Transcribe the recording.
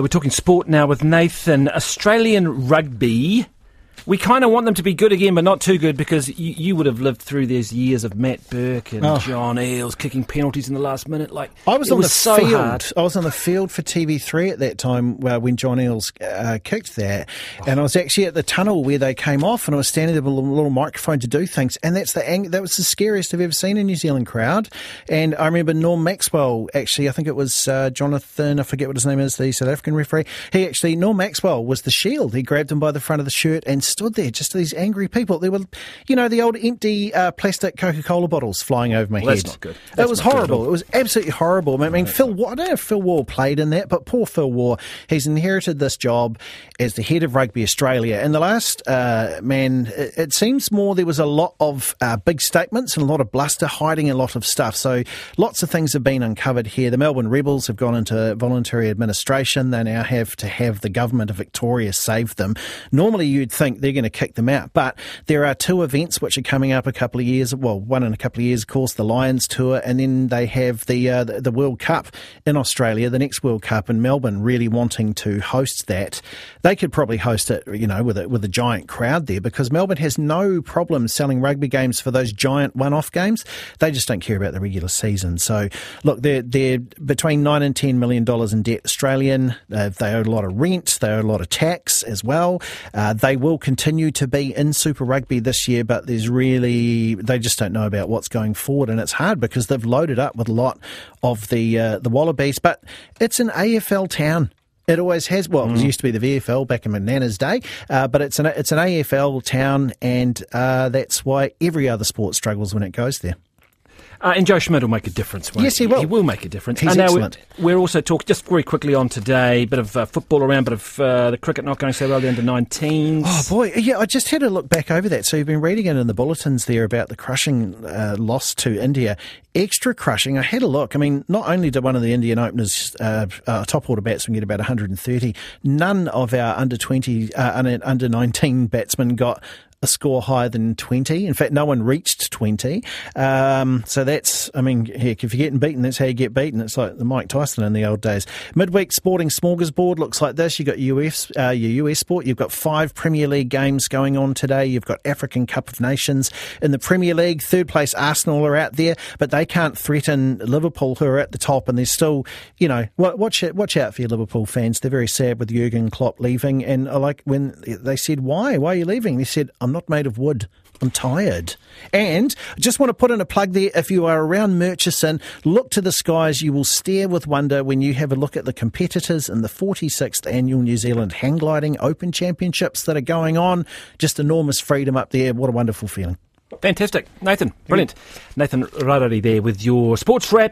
We're talking sport now with Nathan. Australian rugby we kind of want them to be good again, but not too good because you, you would have lived through these years of Matt Burke and oh. John Eales kicking penalties in the last minute. Like I was on was the so field. Hard. I was on the field for TV3 at that time uh, when John Eales uh, kicked that, oh. and I was actually at the tunnel where they came off, and I was standing there with a little, little microphone to do things, and that's the ang- that was the scariest I've ever seen a New Zealand crowd. And I remember Norm Maxwell actually, I think it was uh, Jonathan, I forget what his name is, the South African referee. He actually Norm Maxwell was the shield. He grabbed him by the front of the shirt and stood there just these angry people. There were, you know, the old empty uh, plastic Coca Cola bottles flying over my well, head. That's not good. That's it was horrible. It was absolutely horrible. I mean, right. Phil, I don't know if Phil Waugh played in that, but poor Phil Waugh, he's inherited this job as the head of Rugby Australia. And the last, uh, man, it, it, seems more there was a lot of uh, big statements and a lot of bluster hiding a lot of stuff. So lots of things have been uncovered here. The Melbourne Rebels have gone into voluntary administration. They now have to have the government of Victoria save them. Normally, you'd think they're going to kick them out. But there are two events which are coming up a couple of years. Well, one in a couple of years, of course, the Lions Tour, and then they have the uh, the, World Cup in Australia, the next World Cup in Melbourne. Really wanting to host that, they could probably host it, you know, with a with a giant crowd there because Melbourne has no problem selling rugby games for those giant one-off games. They just don't care about the regular season. So, look, they're they're between nine and ten million dollars in debt Australian. Uh, they owe a lot of rent. They owe a lot of tax as well. Uh, they will continue to be in Super Rugby this year, but there's really they just don't know about what's going forward, and it's hard because they've loaded up with a lot of the uh, the Wallabies, but it's an AFL town. It always has. Well, mm. it used to be the VFL back in my nana's day, uh, but it's an it's an AFL town, and uh, that's why every other sport struggles when it goes there. Uh, and Joe Schmidt will make a difference. yes, he will. He will make a difference. He's excellent. We're, we're, also talking just very quickly on today. A bit of uh, football around, bit of uh, the cricket not going so well. The under 19s. Oh boy, yeah. I just had a look back over that. So you've been reading it in the bulletins there about the crushing uh, loss to India. Extra crushing. I had a look. I mean, not only did one of the Indian openers, uh, uh, top order batsmen, get about 130, none of our under 20, under 19 batsmen got a score higher than 20. In fact, no one reached 20. Um, so that's, I mean, heck, if you're getting beaten, that's how you get beaten. It's like the Mike Tyson in the old days. Midweek sporting smorgasbord looks like this. You've got US, uh, your US sport. You've got five Premier League games going on today. You've got African Cup of Nations in the Premier League. Third place Arsenal are out there, but they can't threaten Liverpool, who are at the top, and they're still, you know, watch watch out for your Liverpool fans. They're very sad with Jurgen Klopp leaving, and I like when they said, "Why? Why are you leaving?" They said, "I'm not made of wood. I'm tired. And just want to put in a plug there. If you are around Murchison, look to the skies. You will stare with wonder when you have a look at the competitors in the 46th annual New Zealand Hang Gliding Open Championships that are going on. Just enormous freedom up there. What a wonderful feeling. Fantastic. Nathan, brilliant. Nathan Rarere there with your sports wrap.